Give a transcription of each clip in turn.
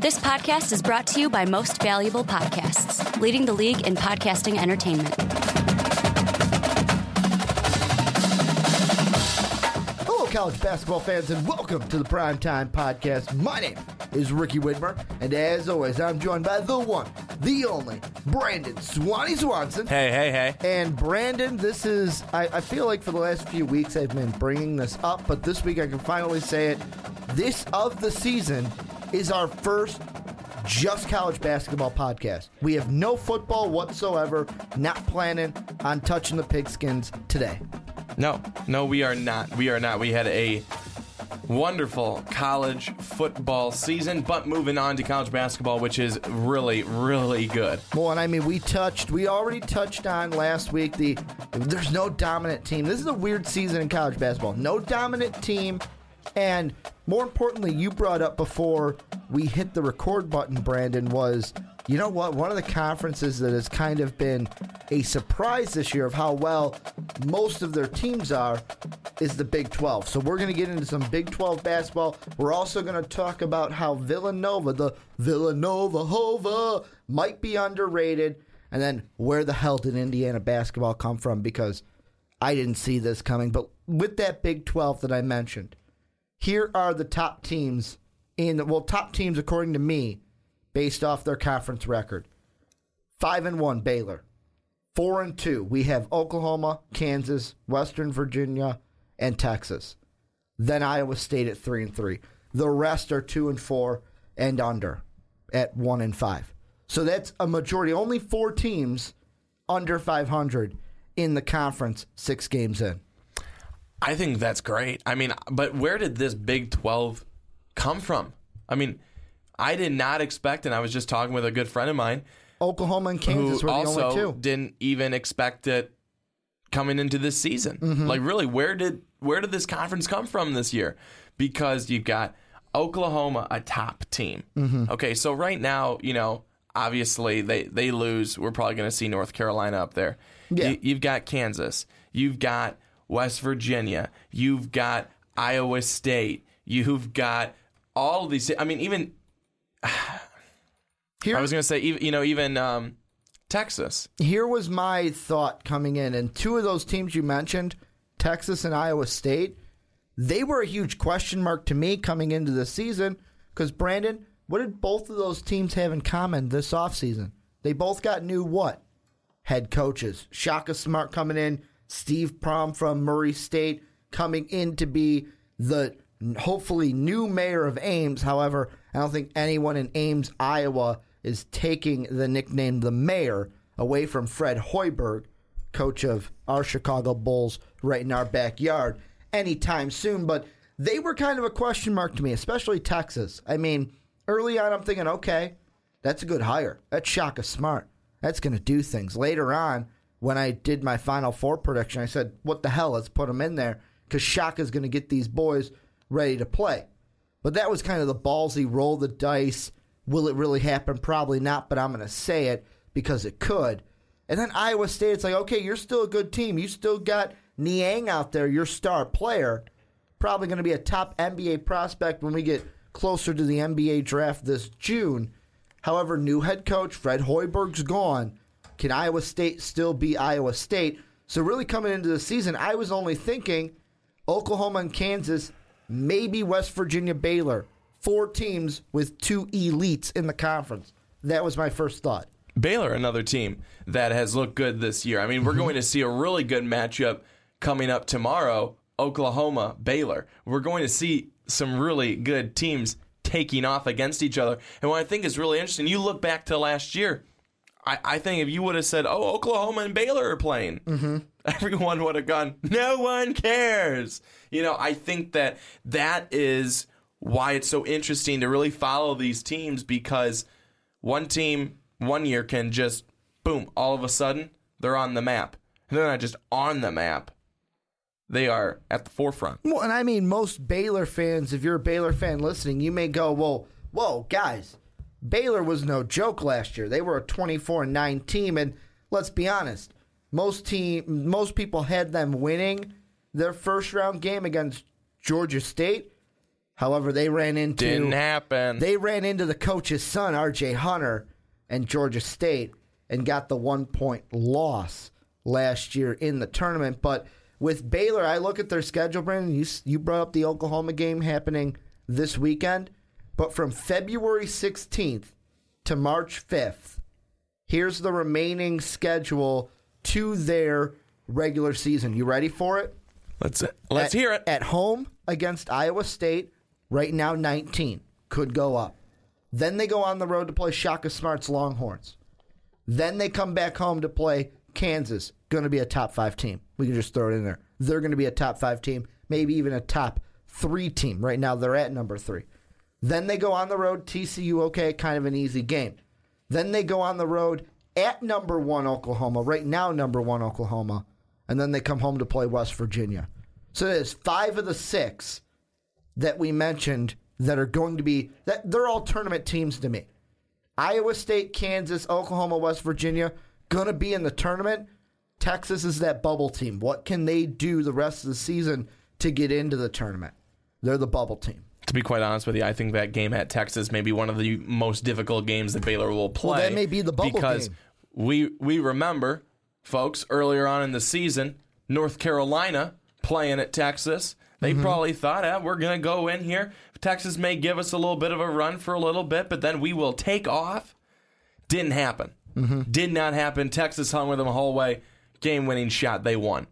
This podcast is brought to you by Most Valuable Podcasts, leading the league in podcasting entertainment. Hello, college basketball fans, and welcome to the Primetime Podcast. My name is Ricky Widmer, and as always, I'm joined by the one, the only, Brandon Swanee Swanson. Hey, hey, hey. And Brandon, this is, I, I feel like for the last few weeks I've been bringing this up, but this week I can finally say it. This of the season is our first just college basketball podcast. We have no football whatsoever, not planning on touching the pigskins today. No, no, we are not. We are not. We had a wonderful college football season, but moving on to college basketball, which is really, really good. Well, and I mean, we touched, we already touched on last week the there's no dominant team. This is a weird season in college basketball. No dominant team. And more importantly, you brought up before we hit the record button, Brandon, was you know what? One of the conferences that has kind of been a surprise this year of how well most of their teams are is the Big 12. So we're going to get into some Big 12 basketball. We're also going to talk about how Villanova, the Villanova Hova, might be underrated. And then where the hell did Indiana basketball come from? Because I didn't see this coming. But with that Big 12 that I mentioned, here are the top teams in the well, top teams according to me, based off their conference record. Five and one, Baylor. Four and two, we have Oklahoma, Kansas, Western Virginia, and Texas. Then Iowa State at three and three. The rest are two and four and under at one and five. So that's a majority. Only four teams under 500 in the conference, six games in. I think that's great. I mean, but where did this Big 12 come from? I mean, I did not expect, and I was just talking with a good friend of mine Oklahoma and Kansas who were the also only two. didn't even expect it coming into this season. Mm-hmm. Like, really, where did where did this conference come from this year? Because you've got Oklahoma, a top team. Mm-hmm. Okay, so right now, you know, obviously they they lose. We're probably going to see North Carolina up there. Yeah. You, you've got Kansas. You've got West Virginia. You've got Iowa State. You've got all of these. I mean, even Here, I was going to say, you know, even um, Texas. here was my thought coming in, and two of those teams you mentioned, Texas and Iowa State, they were a huge question mark to me coming into the season. Because Brandon, what did both of those teams have in common this offseason? They both got new what? Head coaches. Shaka Smart coming in, Steve Prohm from Murray State coming in to be the hopefully new mayor of Ames. However, I don't think anyone in Ames, Iowa is taking the nickname the mayor away from Fred Hoiberg, coach of our Chicago Bulls right in our backyard, anytime soon. But they were kind of a question mark to me, especially Texas. I mean, early on, I'm thinking, okay, that's a good hire. That's Shaka Smart. That's going to do things. Later on, when I did my Final Four prediction, I said, what the hell? Let's put them in there because Shaka's going to get these boys ready to play. But that was kind of the ballsy roll the dice. Will it really happen? Probably not, but I'm going to say it because it could. And then Iowa State, it's like, okay, you're still a good team. You still got Niang out there, your star player. Probably going to be a top NBA prospect when we get closer to the NBA draft this June. However, new head coach Fred Hoiberg's gone. Can Iowa State still be Iowa State? So, really coming into the season, I was only thinking Oklahoma and Kansas, maybe West Virginia, Baylor. Four teams with two elites in the conference. That was my first thought. Baylor, another team that has looked good this year. I mean, we're mm-hmm. going to see a really good matchup coming up tomorrow Oklahoma, Baylor. We're going to see some really good teams taking off against each other. And what I think is really interesting, you look back to last year, I, I think if you would have said, oh, Oklahoma and Baylor are playing, mm-hmm. everyone would have gone, no one cares. You know, I think that that is why it's so interesting to really follow these teams because one team one year can just boom, all of a sudden they're on the map. And they're not just on the map. They are at the forefront. Well, and I mean, most Baylor fans, if you're a Baylor fan listening, you may go, well, whoa, guys, Baylor was no joke last year. They were a 24 9 team. And let's be honest, most team, most people had them winning their first round game against Georgia State. However, they ran into Didn't happen. they ran into the coach's son, R.J. Hunter, and Georgia State, and got the one point loss last year in the tournament. But with Baylor, I look at their schedule, Brandon. You you brought up the Oklahoma game happening this weekend, but from February 16th to March 5th, here's the remaining schedule to their regular season. You ready for it? let's let's At- hear it. At home against Iowa State, right now 19. Could go up. Then they go on the road to play Shaka Smart's Longhorns. Then they come back home to play Kansas. Going to be a top five team. We can just throw it in there. They're going to be a top five team, maybe even a top three team. Right now, they're at number three. Then they go on the road, TCU, okay, kind of an easy game. Then they go on the road at number one Oklahoma, right now, number one Oklahoma. And then they come home to play West Virginia. So there's five of the six that we mentioned that are going to be, that they're all tournament teams to me. Iowa State, Kansas, Oklahoma, West Virginia, going to be in the tournament. Texas is that bubble team. What can they do the rest of the season to get into the tournament? They're the bubble team. To be quite honest with you, I think that game at Texas may be one of the most difficult games that Baylor will play. that may be the bubble because game. we we remember, folks, earlier on in the season, North Carolina playing at Texas. They Mm-hmm. probably thought, ah, we're going to go in here. Texas may give us a little bit of a run for a little bit, but then we will take off. Didn't happen. Mm-hmm. Did not happen. Texas hung with them the whole way. Game winning shot. They won.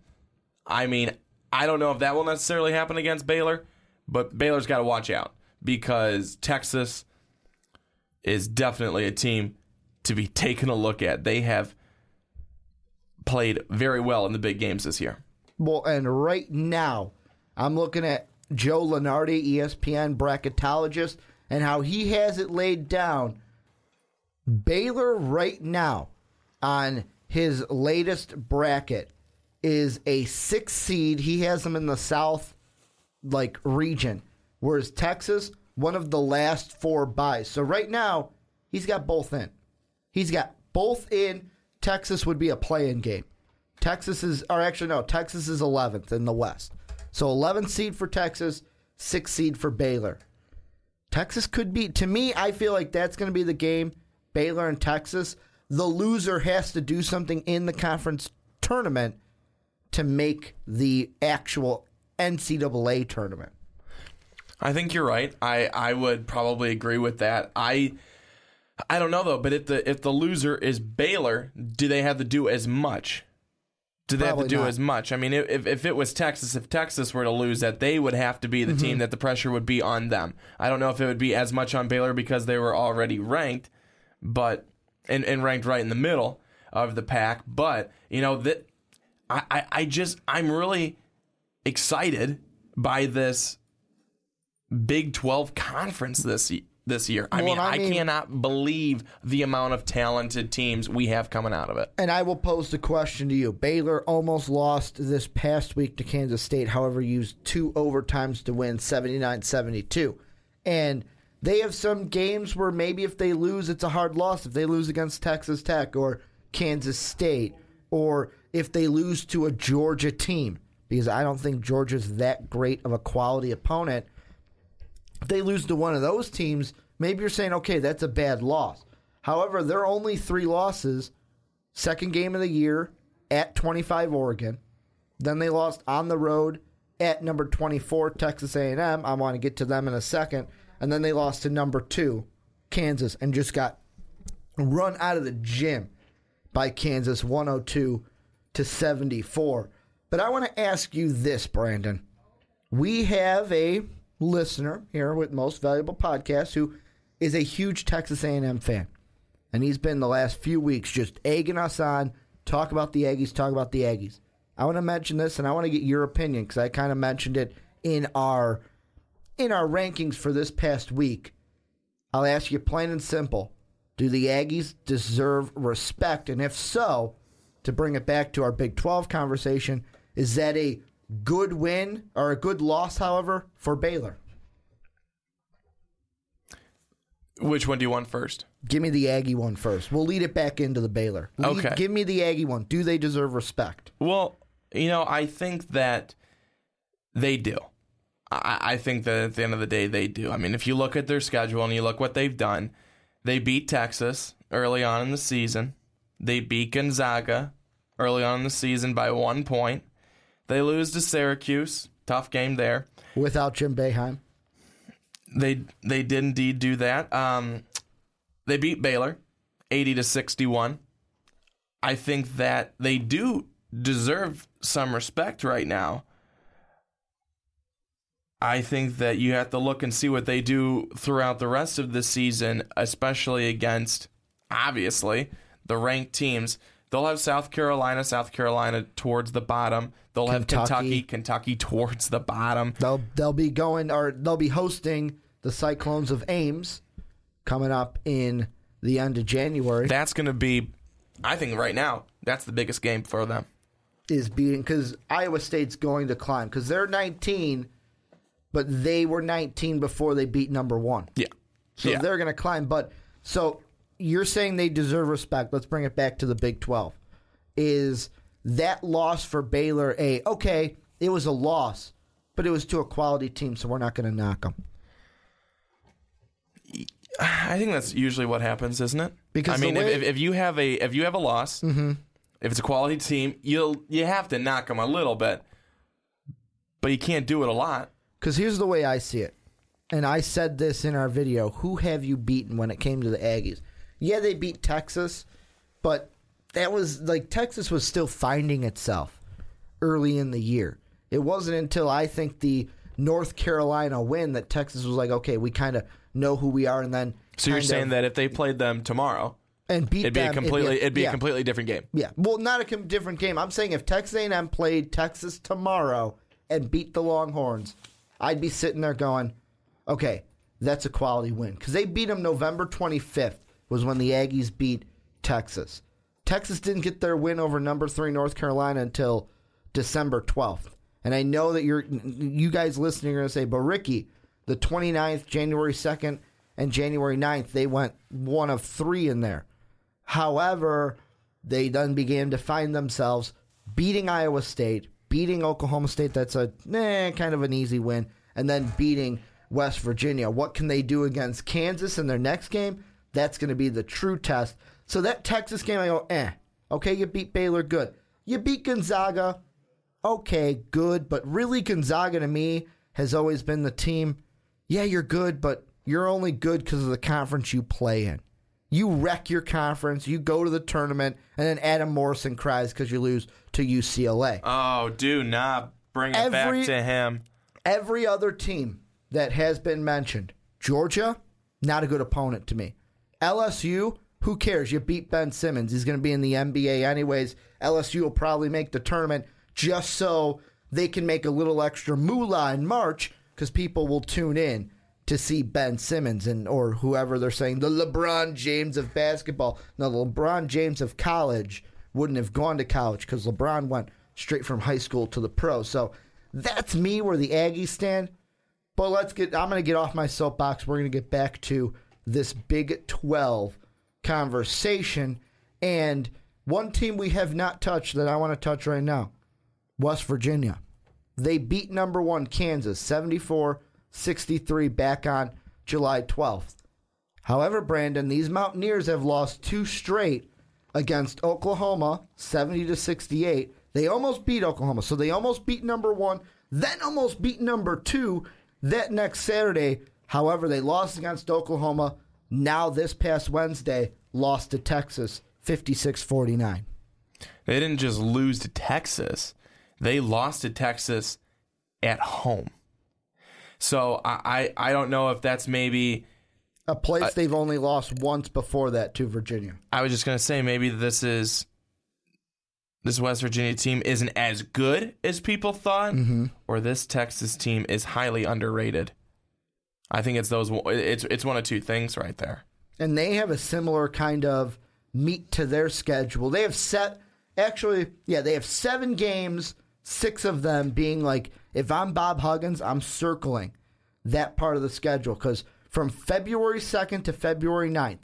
I mean, I don't know if that will necessarily happen against Baylor, but Baylor's got to watch out because Texas is definitely a team to be taken a look at. They have played very well in the big games this year. Well, and right now, I'm looking at Joe Lunardi, ESPN bracketologist, and how he has it laid down. Baylor right now on his latest bracket is a six seed. He has them in the South like region, whereas Texas one of the last four buys. So right now he's got both in. He's got both in. Texas would be a play-in game. Texas is, or actually no, Texas is 11th in the West. So 11th seed for Texas, six seed for Baylor. Texas could be, to me, I feel like that's going to be the game. Baylor and Texas. The loser has to do something in the conference tournament to make the actual NCAA tournament. I think you're right. I, I would probably agree with that. I I don't know though, but if the if the loser is Baylor, do they have to do as much? Do they have to do not. as much? I mean, if if it was Texas, if Texas were to lose that, they would have to be the Mm-hmm. team that the pressure would be on them. I don't know if it would be as much on Baylor because they were already ranked, but and, and ranked right in the middle of the pack. But you know that I, I, I just I'm really excited by this Big 12 conference this this year. I Well, mean, I I, mean- cannot believe the amount of talented teams we have coming out of it. And I will pose the question to you. Baylor almost lost this past week to Kansas State, however, used two overtimes to win 79 72. And they have some games where maybe if they lose, it's a hard loss. If they lose against Texas Tech or Kansas State, or if they lose to a Georgia team, because I don't think Georgia's that great of a quality opponent. If they lose to one of those teams, maybe you're saying, okay, that's a bad loss. However, they're only three losses. Second game of the year at 25 Oregon. Then they lost on the road at number 24 Texas A&M. I want to get to them in a second. And then they lost to number 2 Kansas and just got run out of the gym by Kansas 102 to 74. But I want to ask you this, Brandon. We have a listener here with Most Valuable Podcast who is a huge Texas A&M fan. And he's been the last few weeks just egging us on, talk about the Aggies, talk about the Aggies. I want to mention this and I want to get your opinion because I kind of mentioned it in our in our rankings for this past week. I'll ask you plain and simple. Do the Aggies deserve respect? And if so, to bring it back to our Big 12 conversation, is that a good win or a good loss, however, for Baylor? Which one do you want first? Give me the Aggie one first. We'll lead it back into the Baylor. Lead- Okay. Give me the Aggie one. Do they deserve respect? Well, you know, I think that they do. I, I think that at the end of the day, they do. I mean, if you look at their schedule and you look what they've done, they beat Texas early on in the season. They beat Gonzaga early on in the season by one point. They lose to Syracuse. Tough game there. Without Jim Boeheim. They they did indeed do that. Um, they beat Baylor, eighty to sixty one. I think that they do deserve some respect right now. I think that you have to look and see what they do throughout the rest of the season, especially against obviously the ranked teams. They'll have South Carolina, South Carolina towards the bottom. They'll have Kentucky. Kentucky, Kentucky towards the bottom. They'll they'll be going or they'll be hosting the Cyclones of Ames coming up in the end of January. That's going to be, I think, right now, that's the biggest game for them. is beating because Iowa State's going to climb because they're 19, but they were 19 before they beat number one. Yeah. So yeah. they're going to climb. But so you're saying they deserve respect. Let's bring it back to the Big 12. Is that loss for Baylor a okay? It was a loss, but it was to a quality team, so we're not going to knock them. I think that's usually what happens, isn't it? Because I mean, if, if, you have a if you have a loss, mm-hmm. if it's a quality team, you'll you have to knock them a little bit, but you can't do it a lot. Because here's the way I see it. And I said this in our video. Who have you beaten when it came to the Aggies? Yeah, they beat Texas, but that was like Texas was still finding itself early in the year. It wasn't until I think the North Carolina win that Texas was like, okay, we kind of know who we are, and then So you're saying that if they played them tomorrow, and beat it'd be them, a completely it'd be yeah, a completely different game. yeah. Well, not a com- different game. I'm saying if Texas A&M played Texas tomorrow and beat the Longhorns, I'd be sitting there going, okay, that's a quality win because they beat them November 25th was when the Aggies beat Texas. Texas didn't get their win over number three North Carolina until December 12th. And I know that you're you guys listening are going to say, but Ricky, the 29th, January 2nd, and January 9th, they went one of three in there. However, they then began to find themselves beating Iowa State, beating Oklahoma State. That's a eh, kind of an easy win, and then beating West Virginia. What can they do against Kansas in their next game? That's going to be the true test. So that Texas game, I go, eh. Okay, you beat Baylor, good. You beat Gonzaga, okay, good. But really, Gonzaga to me has always been the team. Yeah, you're good, but you're only good because of the conference you play in. You wreck your conference, you go to the tournament, and then Adam Morrison cries because you lose to UCLA. Oh, do not bring it Every- back to him. Every other team that has been mentioned, Georgia, not a good opponent to me. LSU, who cares? You beat Ben Simmons. He's going to be in the NBA anyways. LSU will probably make the tournament just so they can make a little extra moolah in March because people will tune in to see Ben Simmons and or whoever they're saying the LeBron James of basketball. Now, the LeBron James of college wouldn't have gone to college because LeBron went straight from high school to the pro. So that's me where the Aggies stand. But let's get. I'm going to get off my soapbox. We're going to get back to this Big 12 conversation. And one team we have not touched that I want to touch right now West Virginia. They beat number one Kansas 74 63 back on July 12th. However, Brandon, these Mountaineers have lost two straight against Oklahoma 70 to 68. They almost beat Oklahoma. So they almost beat number one, then almost beat number two that next Saturday. However, they lost against Oklahoma. Now, this past Wednesday, lost to Texas 56 49. They didn't just lose to Texas; they lost to Texas at home. So I I, I don't know if that's maybe. A place they've only lost once before that to Virginia. I was just gonna say maybe this is this West Virginia team isn't as good as people thought, mm-hmm. or this Texas team is highly underrated. I think it's those. It's it's one of two things right there. and they have a similar kind of meat to their schedule. They have set actually, yeah, they have seven games, six of them being like if I'm Bob Huggins, I'm circling that part of the schedule because from February 2nd to February 9th,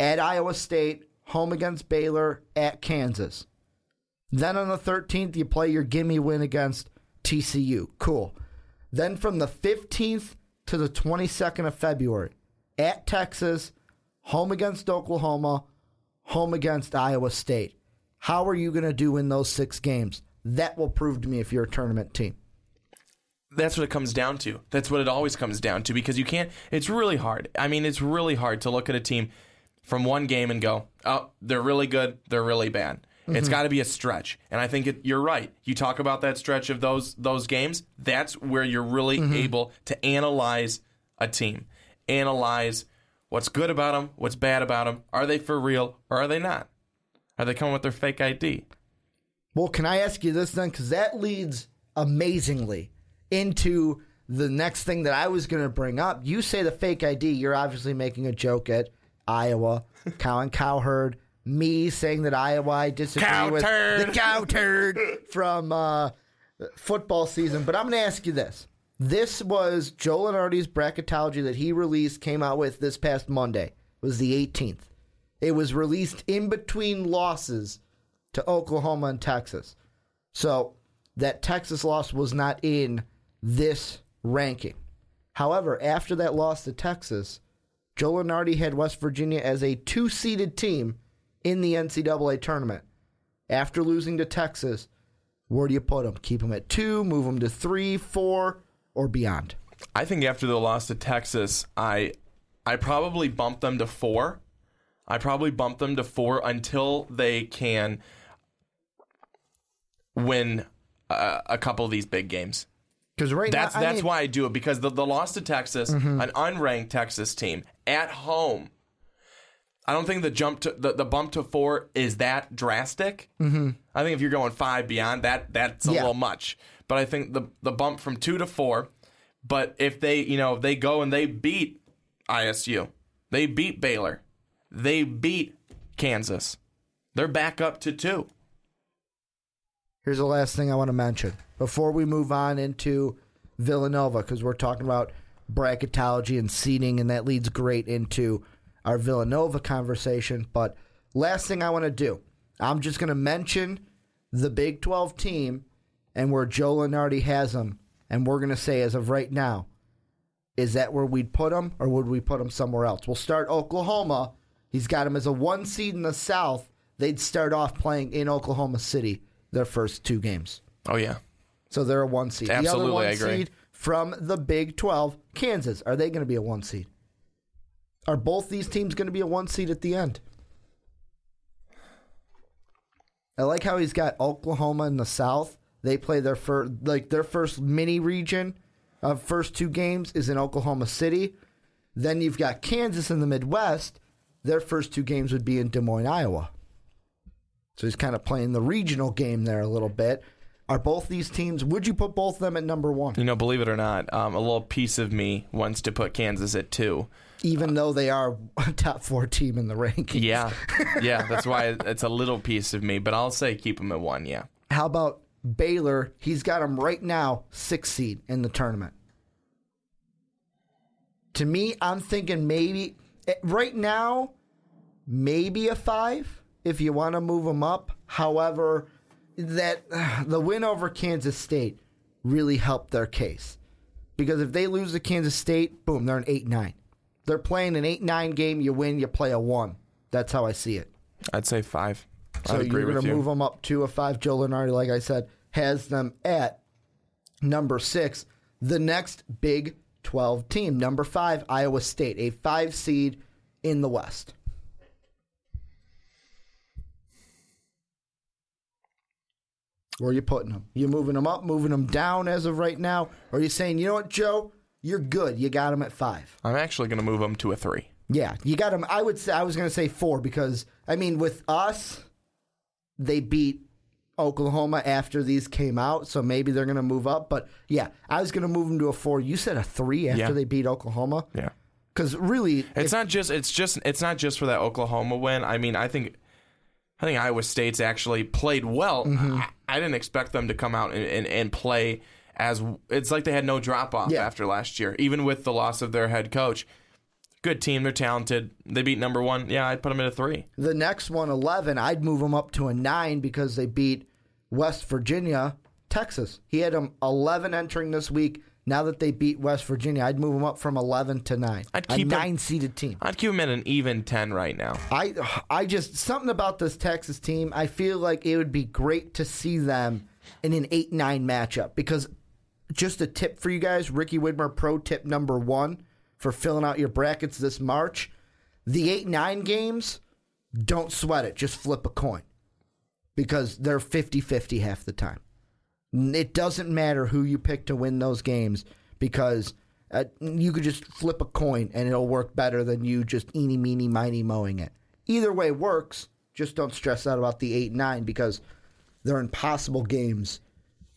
at Iowa State, home against Baylor, at Kansas. Then on the 13th, you play your gimme win against TCU. Cool. Then from the 15th to the 22nd of February, at Texas, home against Oklahoma, home against Iowa State. How are you going to do in those six games? That will prove to me if you're a tournament team. That's what it comes down to. That's what it always comes down to because you can't. It's really hard. I mean, it's really hard to look at a team from one game and go, "Oh, they're really good. They're really bad." It's mm-hmm. got to be a stretch, and I think it, you're right. You talk about that stretch of those those games. That's where you're really mm-hmm. able to analyze a team, analyze what's good about them, what's bad about them. Are they for real or are they not? Are they coming with their fake ID? Well, can I ask you this then? Because that leads amazingly into the next thing that I was going to bring up. You say the fake ID. You're obviously making a joke at Iowa, Colin Cowherd, me saying that Iowa I disagree Cow with turd. the cow turd from uh, football season. But I'm going to ask you this. This was Joe Lunardi's bracketology that he released, came out with this past Monday. It was the 18th. It was released in between losses to Oklahoma and Texas. So that Texas loss was not in this ranking. However, after that loss to Texas, Joe Lunardi had West Virginia as a two seeded team in the NCAA tournament. After losing to Texas, where do you put them? Keep them at two, move them to three, four, or beyond? I think after the loss to Texas, I I probably bump them to four. I probably bump them to four until they can win uh, a couple of these big games. Because right That's now, that's mean, why I do it because the, the loss to Texas, an unranked Texas team at home. I don't think the jump to the, the bump to four is that drastic. Mm-hmm. I think if you're going five beyond that, that's a Yeah. little much. But I think the the bump from two to four. But if they you know if they go and they beat ISU, they beat Baylor, they beat Kansas, they're back up to two. Here's the last thing I want to mention before we move on into Villanova, because we're talking about bracketology and seeding, and that leads great into our Villanova conversation. But last thing I want to do, I'm just going to mention the Big 12 team and where Joe Lunardi has them, and we're going to say as of right now, is that where we'd put them, or would we put them somewhere else? We'll start Oklahoma. He's got them as a one seed in the South. They'd start off playing in Oklahoma City their first two games. Oh yeah, So they're a one seed. the Absolutely, other one I agree. seed from the Big 12, Kansas. Are they going to be a one seed? Are both these teams going to be a one seed at the end? I like how he's got Oklahoma in the South. They play their first, like their first mini region of first two games is in Oklahoma City. Then you've got Kansas in the Midwest. Their first two games would be in Des Moines, Iowa. So he's kind of playing the regional game there a little bit. Are both these teams? Would you put both of them at number one, you know, believe it or not, um, a little piece of me wants to put Kansas at two. Even though they are a top four team in the rankings? Yeah, yeah, that's why it's a little piece of me, but I'll say keep them at one. Yeah, How about Baylor? He's got them right now, six seed in the tournament. To me, I'm thinking maybe eh, right now, maybe a five if you want to move them up. However, that the win over Kansas State really helped their case because if they lose to Kansas State, boom, they're an eight nine. They're playing an eight nine game. You win, you play a one. That's how I see it. I'd say five. So I'd agree you're going to you. move them up to a five. Joe Lunardi, like I said, has them at number six. The next Big 12 team, number five, Iowa State, a five seed in the West. Where are you putting them? You moving them up, moving them down as of right now? Or are you saying, you know what, Joe? You're good. You got them at five. I'm actually going to move them to a three. Yeah, you got them. I would say I was going to say four because I mean, with us, they beat Oklahoma after these came out, so maybe they're going to move up. But yeah, I was going to move them to a four. You said a three after Yeah. they beat Oklahoma Yeah. because really, It's not just it's just it's not just for that Oklahoma win. I mean, I think I think Iowa State's actually played well. Mm-hmm. I, I didn't expect them to come out and, and, and play as it's like they had no drop off Yeah. after last year, even with the loss of their head coach. Good team, they're talented. They beat number one. Yeah, I'd put them at a three. the next one, 11, I'd move them up to a nine because they beat West Virginia, Texas. He had them 11 entering this week, now that they beat West Virginia, I'd move them up from 11 to 9. I'd keep a nine seeded team. I'd keep them at an even ten right now. I I just something about this Texas team. I feel like it would be great to see them in an eight nine matchup because just a tip for you guys, Ricky Widmer pro tip number one for filling out your brackets this March. The eight nine games, don't sweat it. Just flip a coin because they're 50-50 half the time. It doesn't matter who you pick to win those games because uh, you could just flip a coin and it'll work better than you just eeny, meeny, miny mowing it. Either way works. Just don't stress out about the 8 9 because they're impossible games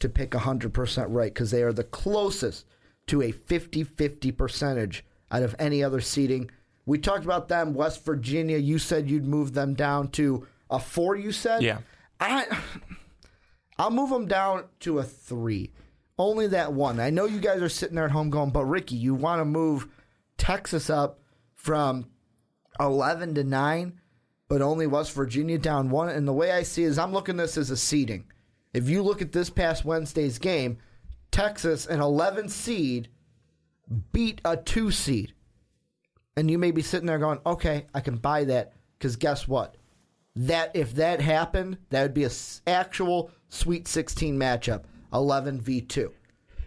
to pick 100% right because they are the closest to a 50 50 percentage out of any other seating. We talked about them, West Virginia. You said you'd move them down to a four, you said? Yeah. I. I'll move them down to a three. Only that one. I know you guys are sitting there at home going, but Ricky, you want to move Texas up from 11 to 9, but only West Virginia down one. And the way I see it is I'm looking at this as a seeding. If you look at this past Wednesday's game, Texas, an 11 seed, beat a 2 seed. And you may be sitting there going, okay, I can buy that because guess what? that if that happened, that would be a s- actual Sweet 16 matchup, 11 v 2.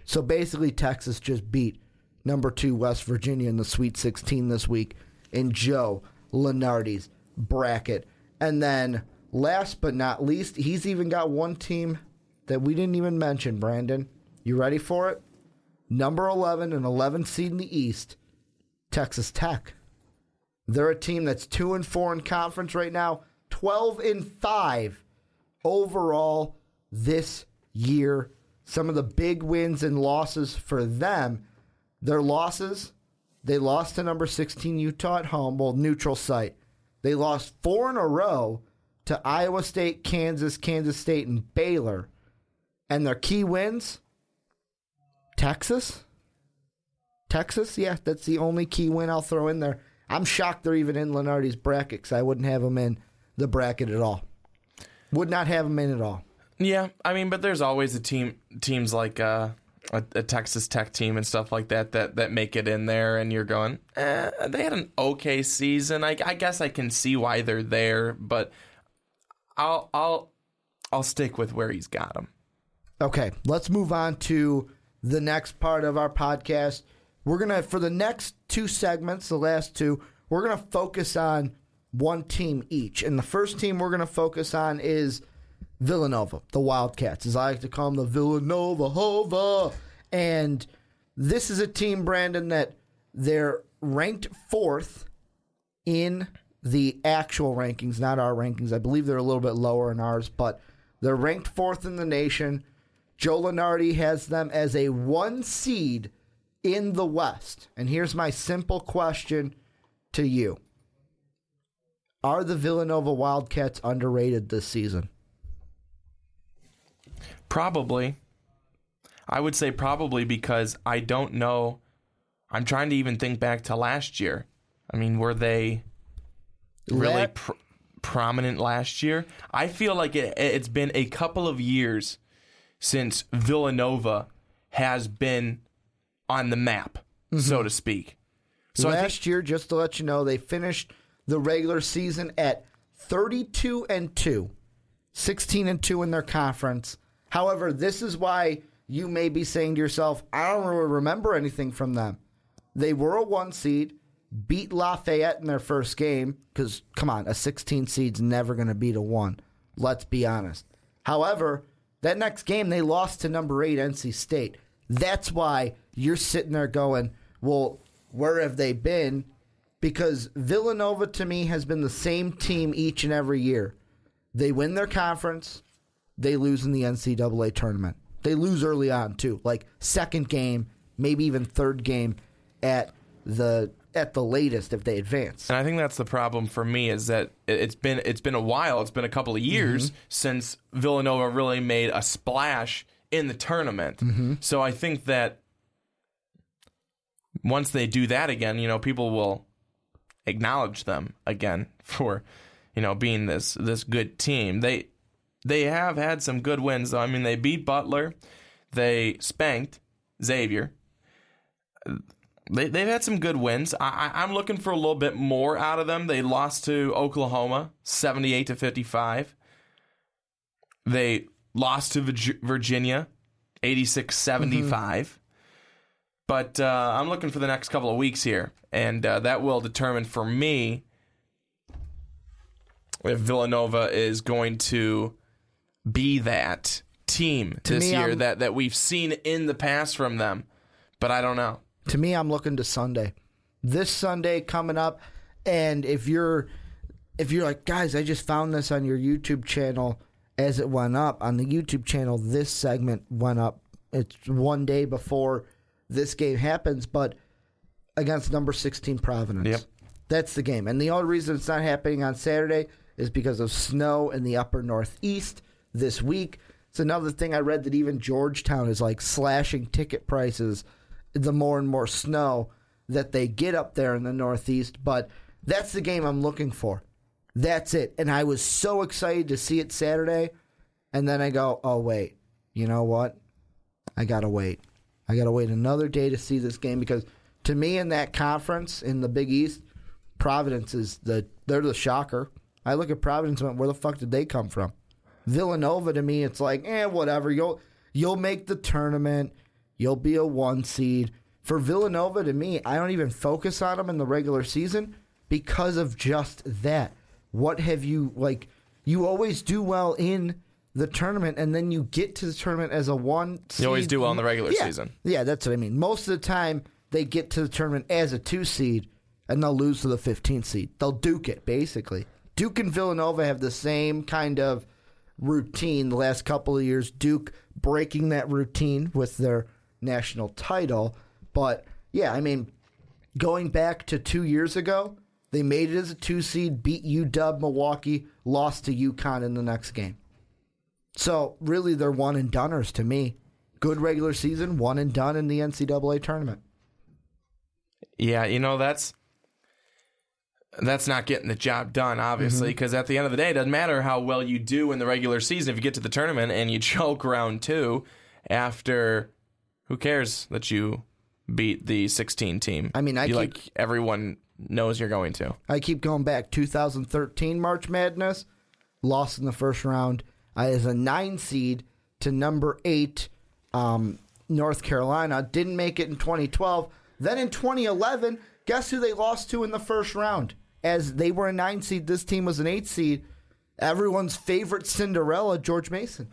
So basically, Texas just beat number two West Virginia in the Sweet 16 this week in Joe Lunardi's bracket. And then, last but not least, he's even got one team that we didn't even mention. Brandon, you ready for it? Number 11 and 11 seed in the East, Texas Tech. They're a team that's two and four in conference right now, twelve and five overall this year. Some of the big wins and losses for them. Their losses, they lost to number sixteen Utah at home, well neutral site. They lost four in a row to Iowa State, Kansas, Kansas State, and Baylor. And their key wins, Texas, Texas, yeah, that's the only key win I'll throw in there. I'm shocked they're even in Lunardi's bracket because I wouldn't have them in the bracket at all. Would not have them in at all. Yeah, I mean, but there's always a team teams like uh, a, a Texas Tech team and stuff like that that that make it in there, and you're going, eh, they had an okay season. I, I guess I can see why they're there, but I'll I'll I'll stick with where he's got them. Okay, let's move on to the next part of our podcast. We're to, for the next two segments, the last two, we're to focus on one team each. And the first team we're to focus on is Villanova, the Wildcats, as I like to call them, the Villanova Hova. And this is a team, Brandon, that they're ranked fourth in the actual rankings, not our rankings. I believe they're a little bit lower in ours, but they're ranked fourth in the nation. Joe Lunardi has them as a one seed in the West. And here's my simple question to you Are the Villanova Wildcats underrated this season? Probably. I would say probably because I don't know. I'm trying to even think back to last year. I mean, were they really pr- prominent last year? I feel like it, it's been a couple of years since Villanova has been on the map, so mm-hmm. to speak. So I think Last year, just to let you know, they finished the regular season at 32 and 2, 16 and 2 in their conference. However, this is why you may be saying to yourself, I don't really remember anything from them. They were a one seed, beat Lafayette in their first game, because, come on, a 16 seed's never going to beat a one. Let's be honest. However, that next game, they lost to number eight NC State. That's why you're sitting there going, well, where have they been? Because Villanova to me has been the same team each and every year. They win their conference, they lose in the NCAA tournament. They lose early on too, like second game, maybe even third game at the at the latest if they advance. And I think that's the problem for me is that it- it's been it's been a while. It's been a couple of years mm-hmm. since Villanova really made a splash in the tournament. Mm-hmm. So I think that once they do that again, you know, people will acknowledge them again for you know being this this good team. They they have had some good wins though. I mean, they beat Butler, they spanked Xavier, they, they've had some good wins. I, I, I'm looking for a little bit more out of them. They lost to Oklahoma, 78 to 55. They lost to Virginia, 86 75. But uh, I'm looking for the next couple of weeks here, and uh, that will determine for me if Villanova is going to be that team this me, year I'm- that, that we've seen in the past from them. But I don't know. To me, I'm looking to Sunday. This Sunday coming up, and if you're if you're like, guys, I just found this on your YouTube channel as it went up on the YouTube channel. This segment went up. It's one day before this game happens, but against number 16 Providence. Yep. That's the game. And the only reason it's not happening on Saturday is because of snow in the upper northeast this week. It's another thing I read that even Georgetown is like slashing ticket prices the more and more snow that they get up there in the northeast. But that's the game I'm looking for. That's it. And I was so excited to see it Saturday. And then I go, oh, wait, you know what? I got to wait. I got to wait another day to see this game because to me, in that conference in the Big East, Providence is the they're the shocker. I look at Providence and went, where the fuck did they come from? Villanova to me, it's like, eh, whatever. You'll you'll make the tournament. You'll be a one seed. For Villanova, to me, I don't even focus on them in the regular season because of just that. What have you like? You always do well in the tournament, and then you get to the tournament as a one. You always do well in the regular Yeah. season. Yeah, that's what I mean. Most of the time, they get to the tournament as a two seed, and they'll lose to the 15th seed. They'll duke it, basically. Duke and Villanova have the same kind of routine the last couple of years. Duke breaking that routine with their national title. But, yeah, I mean, going back to two years ago, they made it as a two seed, beat UW Milwaukee, lost to UConn in the next game. So really, they're one and doneers to me. Good regular season, one and done in the NCAA tournament. Yeah, you know that's that's not getting the job done, obviously, mm-hmm. because at the end of the day, it doesn't matter how well you do in the regular season. If you get to the tournament and you choke round two, after who cares that you beat the 16 team? I mean, I You, keep- like everyone knows you're going to. I keep going back. 2013 March Madness, lost in the first round as a nine seed to number eight um, North Carolina. Didn't make it in 2012. Then in 2011, guess who they lost to in the first round? As they were a nine seed, this team was an eight seed. Everyone's favorite Cinderella, George Mason.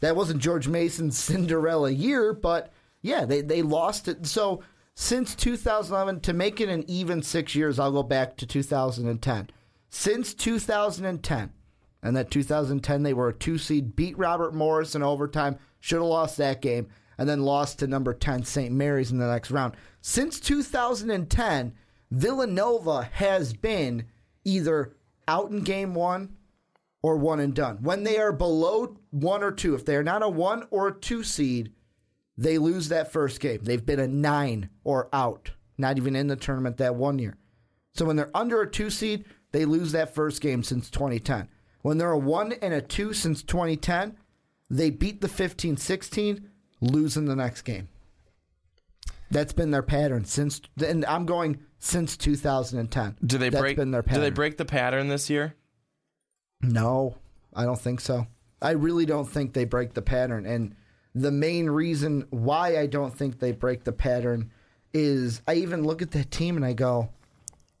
That wasn't George Mason's Cinderella year, but yeah, they, they lost it. So since 2011, to make it an even six years, I'll go back to 2010. Since 2010, and that 2010 they were a two seed, beat Robert Morris in overtime, should have lost that game, and then lost to number 10 St. Mary's in the next round. Since 2010, Villanova has been either out in game one or one and done. When they are below one or two, if they are not a one or a two seed, they lose that first game. They've been a nine or out, not even in the tournament that one year. So when they're under a two seed, they lose that first game since 2010. When they're a one and a two since 2010, they beat the 15 16, losing the next game. That's been their pattern since, and I'm going since 2010. Do they That's break? Been their do they break the pattern this year? No, I don't think so. I really don't think they break the pattern. And the main reason why I don't think they break the pattern is I even look at that team and I go,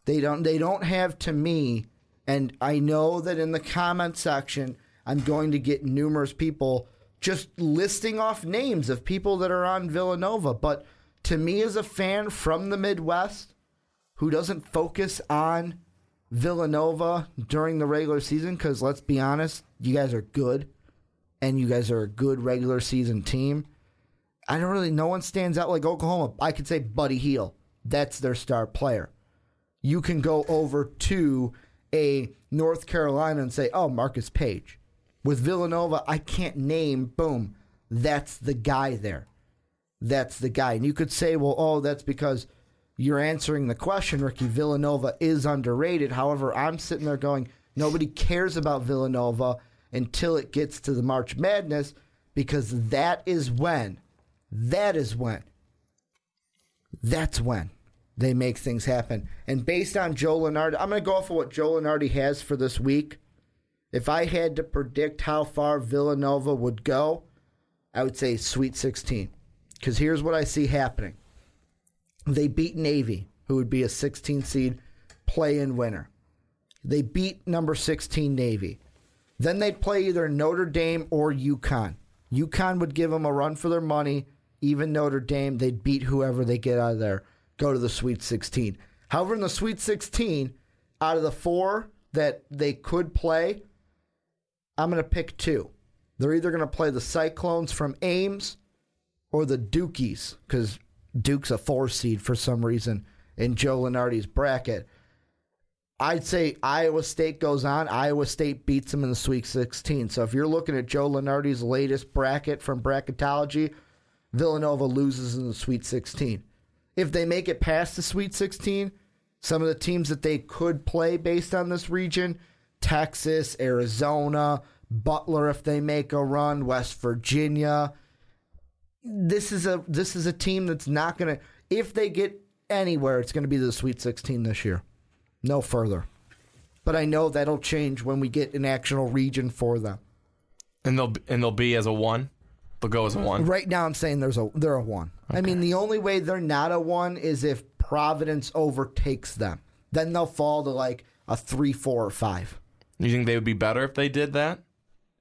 they don't they don't have to me and I know that in the comment section I'm going to get numerous people just listing off names of people that are on Villanova, but to me as a fan from the Midwest who doesn't focus on Villanova during the regular season because let's be honest, you guys are good and you guys are a good regular season team. I don't really, no one stands out like Oklahoma. I could say Buddy Hield. That's their star player. You can go over to a North Carolina and say, oh, Marcus Paige. With Villanova, I can't name, boom, that's the guy there. That's the guy. And you could say, well, oh, that's because you're answering the question, Ricky. Villanova is underrated. However, I'm sitting there going, nobody cares about Villanova until it gets to the March Madness because that is when, that is when that's when they make things happen. And based on Joe Lunardi, I'm going to go off of what Joe Lunardi has for this week. If I had to predict how far Villanova would go, I would say Sweet 16. Because here's what I see happening they beat Navy, who would be a 16 seed play in winner. They beat number 16 Navy. Then they'd play either Notre Dame or UConn. UConn would give them a run for their money. Even Notre Dame, they'd beat whoever they get out of there, go to the Sweet 16. However, in the Sweet 16, out of the four that they could play, I'm going to pick two. They're either going to play the Cyclones from Ames or the Dukies, because Duke's a four seed for some reason in Joe Lunardi's bracket. I'd say Iowa State goes on. Iowa State beats them in the Sweet 16. So if you're looking at Joe Lunardi's latest bracket from Bracketology, Villanova loses in the Sweet 16. If they make it past the Sweet 16, some of the teams that they could play based on this region Texas, Arizona, Butler, if they make a run, West Virginia. This is a this is a team that's not going to if they get anywhere, it's going to be the Sweet 16 this year. No further. But I know that'll change when we get an actual region for them. And they'll and they'll be as a one. They'll go as a one. Right now, I'm saying there's a they're a one. I mean, the only way they're not a one is if Providence overtakes them. Then they'll fall to like a three, four, or five. You think they would be better if they did that?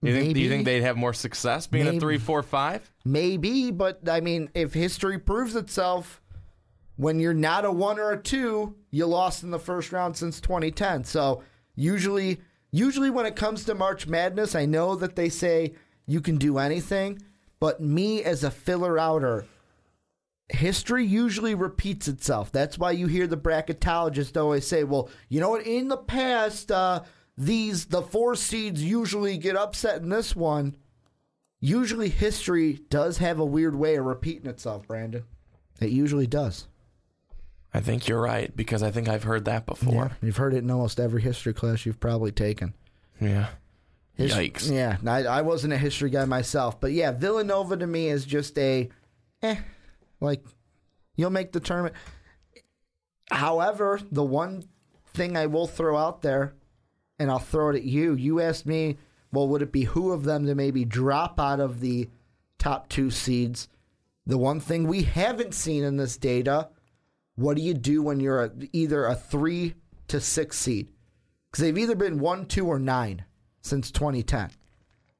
You think, do you think they'd have more success being Maybe. a three, four, five? Maybe, but I mean, if history proves itself, when you're not a one or a two, you lost in the first round since 2010. So usually, usually when it comes to March Madness, I know that they say you can do anything, but me as a filler outer, history usually repeats itself. That's why you hear the bracketologists always say, "Well, you know what? In the past, uh, these the four seeds usually get upset in this one." Usually, history does have a weird way of repeating itself, Brandon. It usually does. I think you're right because I think I've heard that before. You've heard it in almost every history class you've probably taken. Yeah. His- Yikes. Yeah, I, I wasn't a history guy myself, but yeah, Villanova to me is just a, eh, like you'll make the tournament. However, the one thing I will throw out there, and I'll throw it at you. You asked me, well, would it be who of them to maybe drop out of the top two seeds? The one thing we haven't seen in this data, what do you do when you're a, either a three to six seed? Because they've either been one, two, or nine since 2010.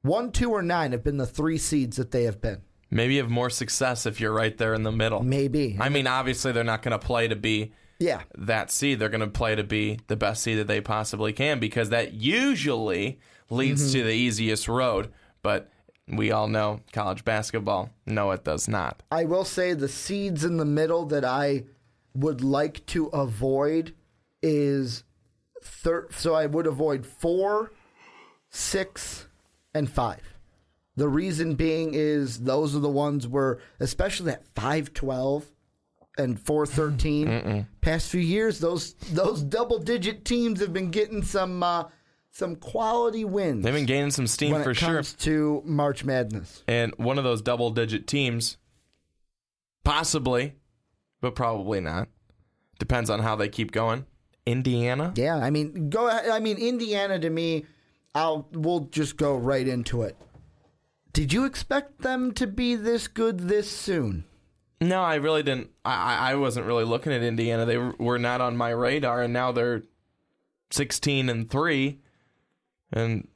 One, two, or nine have been the three seeds that they have been. Maybe you have more success if you're right there in the middle. Maybe. I mean, obviously they're not going to play to be yeah. that seed. They're going to play to be the best seed that they possibly can because that usually leads Mm-hmm. to the easiest road. But we all know college basketball. No, it does not. I will say the seeds in the middle that I would like to avoid is thir- so I would avoid four, six, and five. The reason being is those are the ones where, especially at five twelve and four thirteen, past few years, those those double digit teams have been getting some uh, some quality wins They've been gaining some steam when for it sure. comes to March Madness. And one of those double digit teams, possibly, but probably not. Depends on how they keep going. Indiana. Yeah, I mean, go. ahead. I mean, Indiana to me, I'll we'll just go right into it. Did you expect them to be this good this soon? No, I really didn't. I, I wasn't really looking at Indiana. They were- were not on my radar, and now they're sixteen and three, and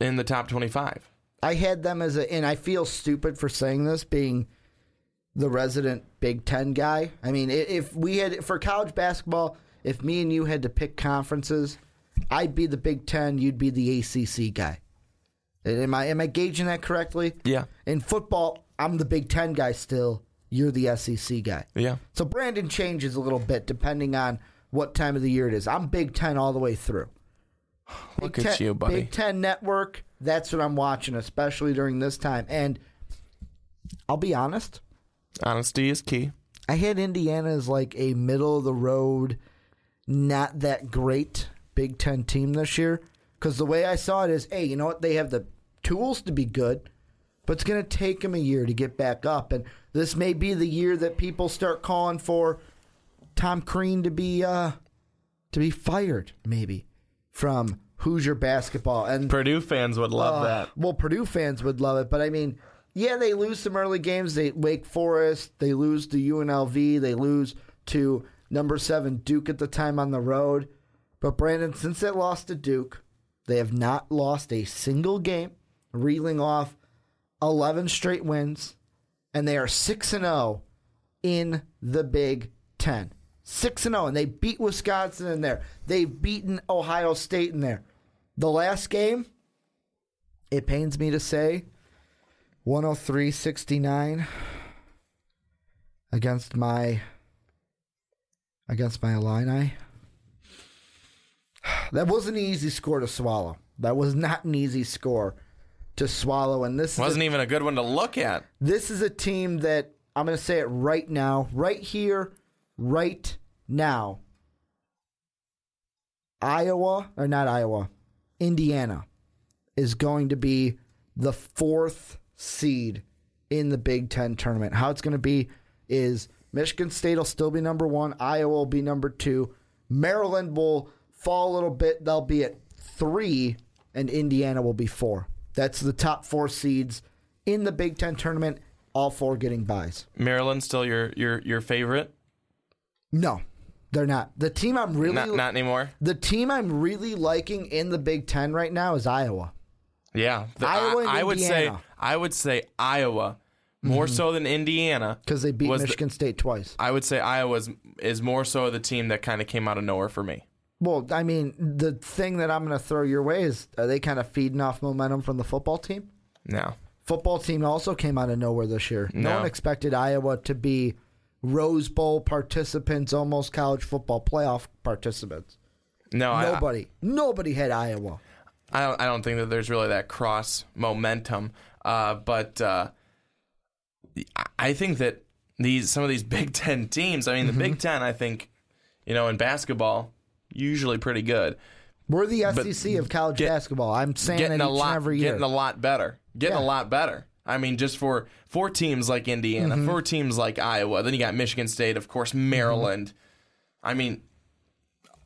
in the top twenty-five. I had them as a, and I feel stupid for saying this, being the resident Big Ten guy. I mean, if we had for college basketball, if me and you had to pick conferences, I'd be the Big Ten, you'd be the ACC guy. Am I am I gauging that correctly? Yeah, In football, I'm the Big Ten guy still. You're the SEC guy. yeah. So Brandon changes a little bit depending on what time of the year it is. I'm Big Ten all the way through. Look Big at Ten- you, buddy. Big Ten Network. That's what I'm watching, especially during this time. And I'll be honest, Honesty is key. I had Indiana as like a middle of the road, not that great Big Ten team this year. Because the way I saw it is, hey, you know what? They have the tools to be good, but it's going to take them a year to get back up. And This may be the year that people start calling for Tom Crean to be uh, to be fired, maybe from Hoosier basketball. And Purdue fans would love uh, that. Well, Purdue fans would love it, but I mean, yeah, they lose some early games. They Wake Forest, they lose to UNLV, they lose to number seven Duke at the time on the road. But Brandon, since they lost to Duke, they have not lost a single game, reeling off eleven straight wins, and they are six and zero in the Big Ten. Six and zero, and they beat Wisconsin in there. They've beaten Ohio State in there. The last game, it pains me to say, 103-69 against my against my Illini. That wasn't an easy score to swallow. That was not an easy score to swallow. And this is a Wasn't even a good one to look at. this is a team that I'm going to say it right now, right here, right now. Iowa, or not Iowa, Indiana is going to be the fourth seed in the Big Ten tournament. How it's going to be is Michigan State will still be number one, Iowa will be number two, Maryland will fall a little bit, they'll be at three, and Indiana will be four. That's the top four seeds in the Big Ten tournament, all four getting buys. Maryland still your your your favorite? No, they're not. The team I'm really Not not anymore. the team I'm really liking in the Big Ten right now is Iowa. Yeah, The- Iowa and I, I would say I would say Iowa more mm-hmm. so than Indiana because they beat was the- Michigan State twice. I would say Iowa is, is more so the team that kind of came out of nowhere for me. Well, I mean, the thing that I'm going to throw your way is are they kind of feeding off momentum from the football team? No, Football team also came out of nowhere this year. No, No. one expected Iowa to be Rose Bowl participants, almost college football playoff participants. no, I, Nobody, nobody had Iowa. I don't, I don't think that there's really that cross momentum. Uh, but uh, I- I think that these some of these Big Ten teams. I mean, the Mm-hmm. Big Ten. I think you know in basketball usually pretty good. We're the SEC of college get- basketball. I'm saying Getting each a and lot, every year. getting a lot better. Getting Yeah. a lot better. I mean, just for four teams like Indiana, Mm-hmm. for teams like Iowa, then you got Michigan State, of course, Maryland. I mean,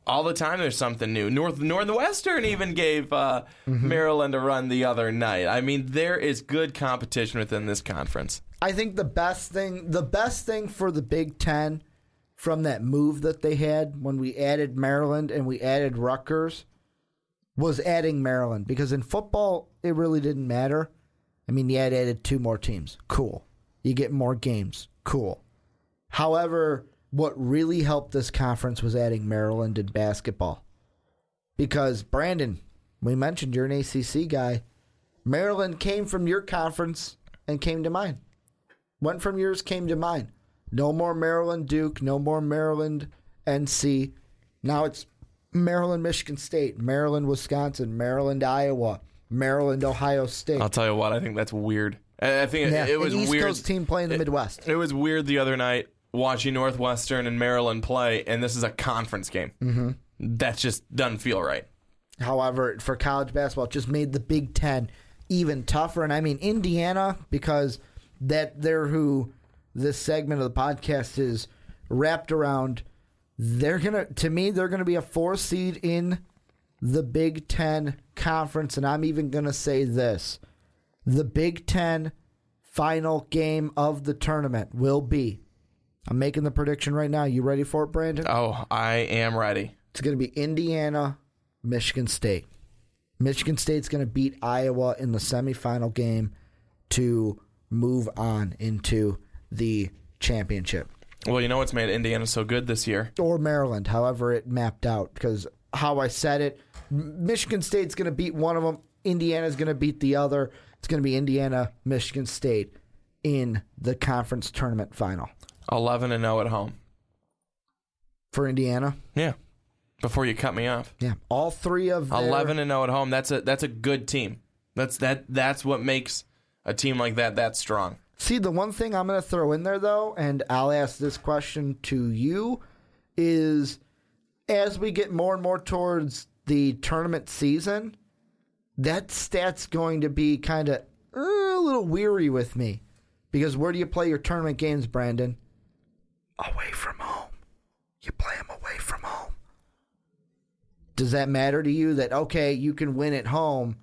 all the time there's something new. North Northwestern even gave uh, Mm-hmm. Maryland a run the other night. I mean, there is good competition within this conference. I think the best thing, the best thing for the Big Ten from that move that they had when we added Maryland and we added Rutgers was adding Maryland because in football it really didn't matter. I mean, you had added two more teams, cool. You get more games, cool. However, what really helped this conference was adding Maryland in basketball because Brandon, we mentioned you're an ACC guy. Maryland came from your conference and came to mine. Went from yours, came to mine. No more Maryland Duke, no more Maryland NC. Now it's Maryland Michigan State, Maryland Wisconsin, Maryland Iowa, Maryland Ohio State. I'll tell you what, I think that's weird. I think it- yeah, it, was an East weird. Coast team playing the Midwest. It was weird the other night watching Northwestern and Maryland play, and this is a conference game. Mm-hmm. That just doesn't feel right. However, for college basketball, it just made the Big Ten even tougher. And I mean, Indiana, because that they're who this segment of the podcast is wrapped around. They're gonna, to me, they're gonna be a four seed in the Big Ten conference, and I'm even gonna say this: the Big Ten final game of the tournament will be. I'm making the prediction right now. You ready for it, Brandon? Oh, I am ready. It's going to be Indiana, Michigan State. Michigan State's going to beat Iowa in the semifinal game to move on into the championship. Well, you know what's made Indiana so good this year? Or Maryland, however it mapped out. Because how I said it, Michigan State's going to beat one of them. Indiana's going to beat the other. It's going to be Indiana, Michigan State in the conference tournament final. 11 and 0 at home. For Indiana, Yeah. Before you cut me off. yeah, all three of their- 11 and 0 at home. That's a that's a good team. That's that that's what makes a team like that that strong. See, the one thing I'm going to throw in there, though, and I'll ask this question to you, is as we get more and more towards the tournament season, that stat's going to be kind of uh, a little weary with me Because where do you play your tournament games, Brandon? Away from home. You play them away from home. Does that matter to you that, okay, you can win at home,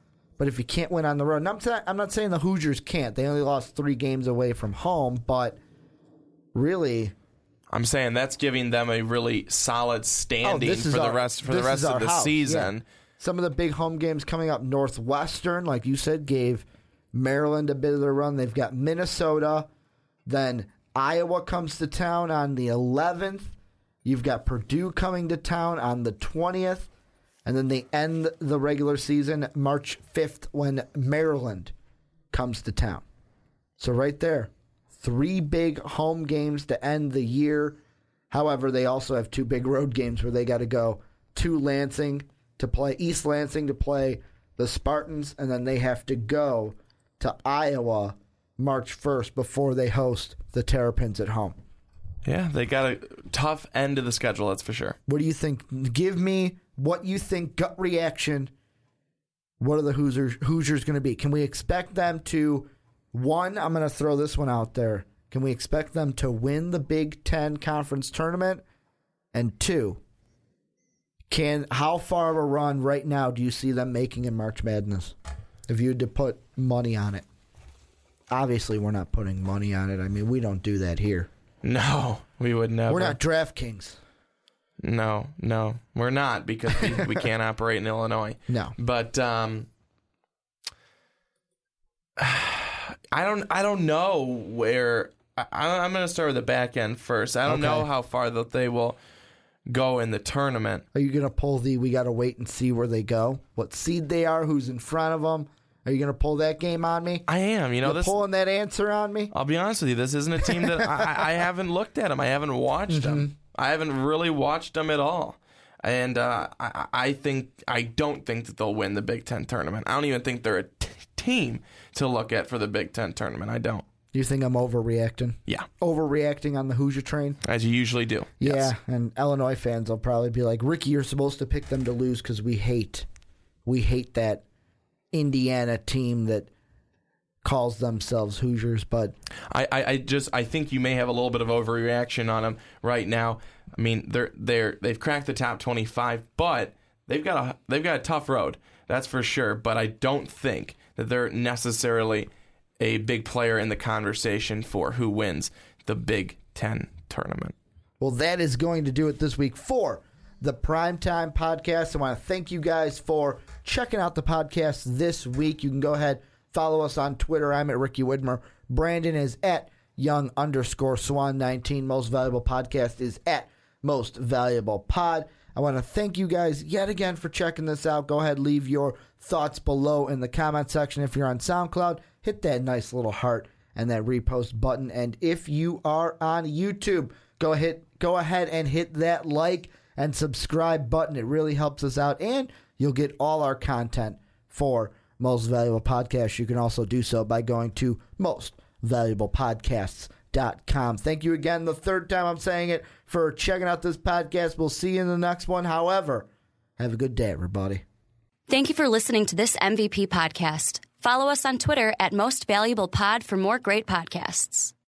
but if you can't win on the road? And I'm, ta- I'm not saying the Hoosiers can't. They only lost three games away from home, but really, I'm saying that's giving them a really solid standing Oh, for is the our- rest for the rest of the house, season. yeah. Some of the big home games coming up. Northwestern, like you said, gave Maryland a bit of their run. They've got Minnesota. Then Iowa comes to town on the 11th. You've got Purdue coming to town on the 20th. And then they end the regular season March 5th when Maryland comes to town. So, right there, three big home games to end the year. However, they also have two big road games where they got to go to Lansing to play East Lansing to play the Spartans, and then they have to go to Iowa March 1st before they host the Terrapins at home. Yeah, they got a tough end of the schedule, that's for sure. What do you think? Give me what you think gut reaction. What are the Hoosiers Hoosiers going to be? Can we expect them to one, I'm going to throw this one out there. Can we expect them to win the Big 10 conference tournament? And two, can how far of a run right now do you see them making in March Madness? If you had to put money on it. Obviously, we're not putting money on it. I mean, we don't do that here. No, we would never. We're not DraftKings. No, no, we're not because we, we can't operate in Illinois. No. But um, I don't I don't know where I, I'm going to start with the back end first. I don't know how far that they will go in the tournament. Are you going to pull the we got to wait and see where they go? What seed they are, who's in front of them? Are you going to pull that game on me? I am, you know, You this. pulling that answer on me? I'll be honest with you. This isn't a team that I, I- I haven't looked at them. I haven't watched them. I haven't really watched them at all. And uh, I, I think I don't think that they'll win the Big Ten tournament. I don't even think they're a t- team to look at for the Big Ten tournament. I don't. You think I'm overreacting? Yeah, Overreacting on the Hoosier train? as you usually do. Yeah, Yes. and Illinois fans will probably be like, "Ricky, you're supposed to pick them to lose because we hate, we hate that Indiana team that calls themselves Hoosiers." But I, I, I just I think you may have a little bit of overreaction on them right now. I mean, they're they're they've cracked the top twenty five, but they've got a they've got a tough road. That's for sure. But I don't think that they're necessarily a big player in the conversation for who wins the Big Ten tournament. Well, that is going to do it this week for the Primetime Podcast. I want to thank you guys for checking out the podcast this week. You can go ahead, follow us on Twitter. I'm at Ricky Widmer. Brandon is at young underscore swan 19. Most valuable podcast is at most valuable pod. I want to thank you guys yet again for checking this out. Go ahead, leave your thoughts below in the comment section. If you're on SoundCloud, hit that nice little heart and that repost button. And if you are on YouTube, go hit go ahead and hit that like and subscribe button. It really helps us out, and you'll get all our content for Most Valuable Podcasts. You can also do so by going to mostvaluablepodcasts.com. Thank you again, the third time I'm saying it, for checking out this podcast. We'll see you in the next one. However, have a good day, everybody. Thank you for listening to this MVP podcast. Follow us on Twitter at Most Valuable Pod for more great podcasts.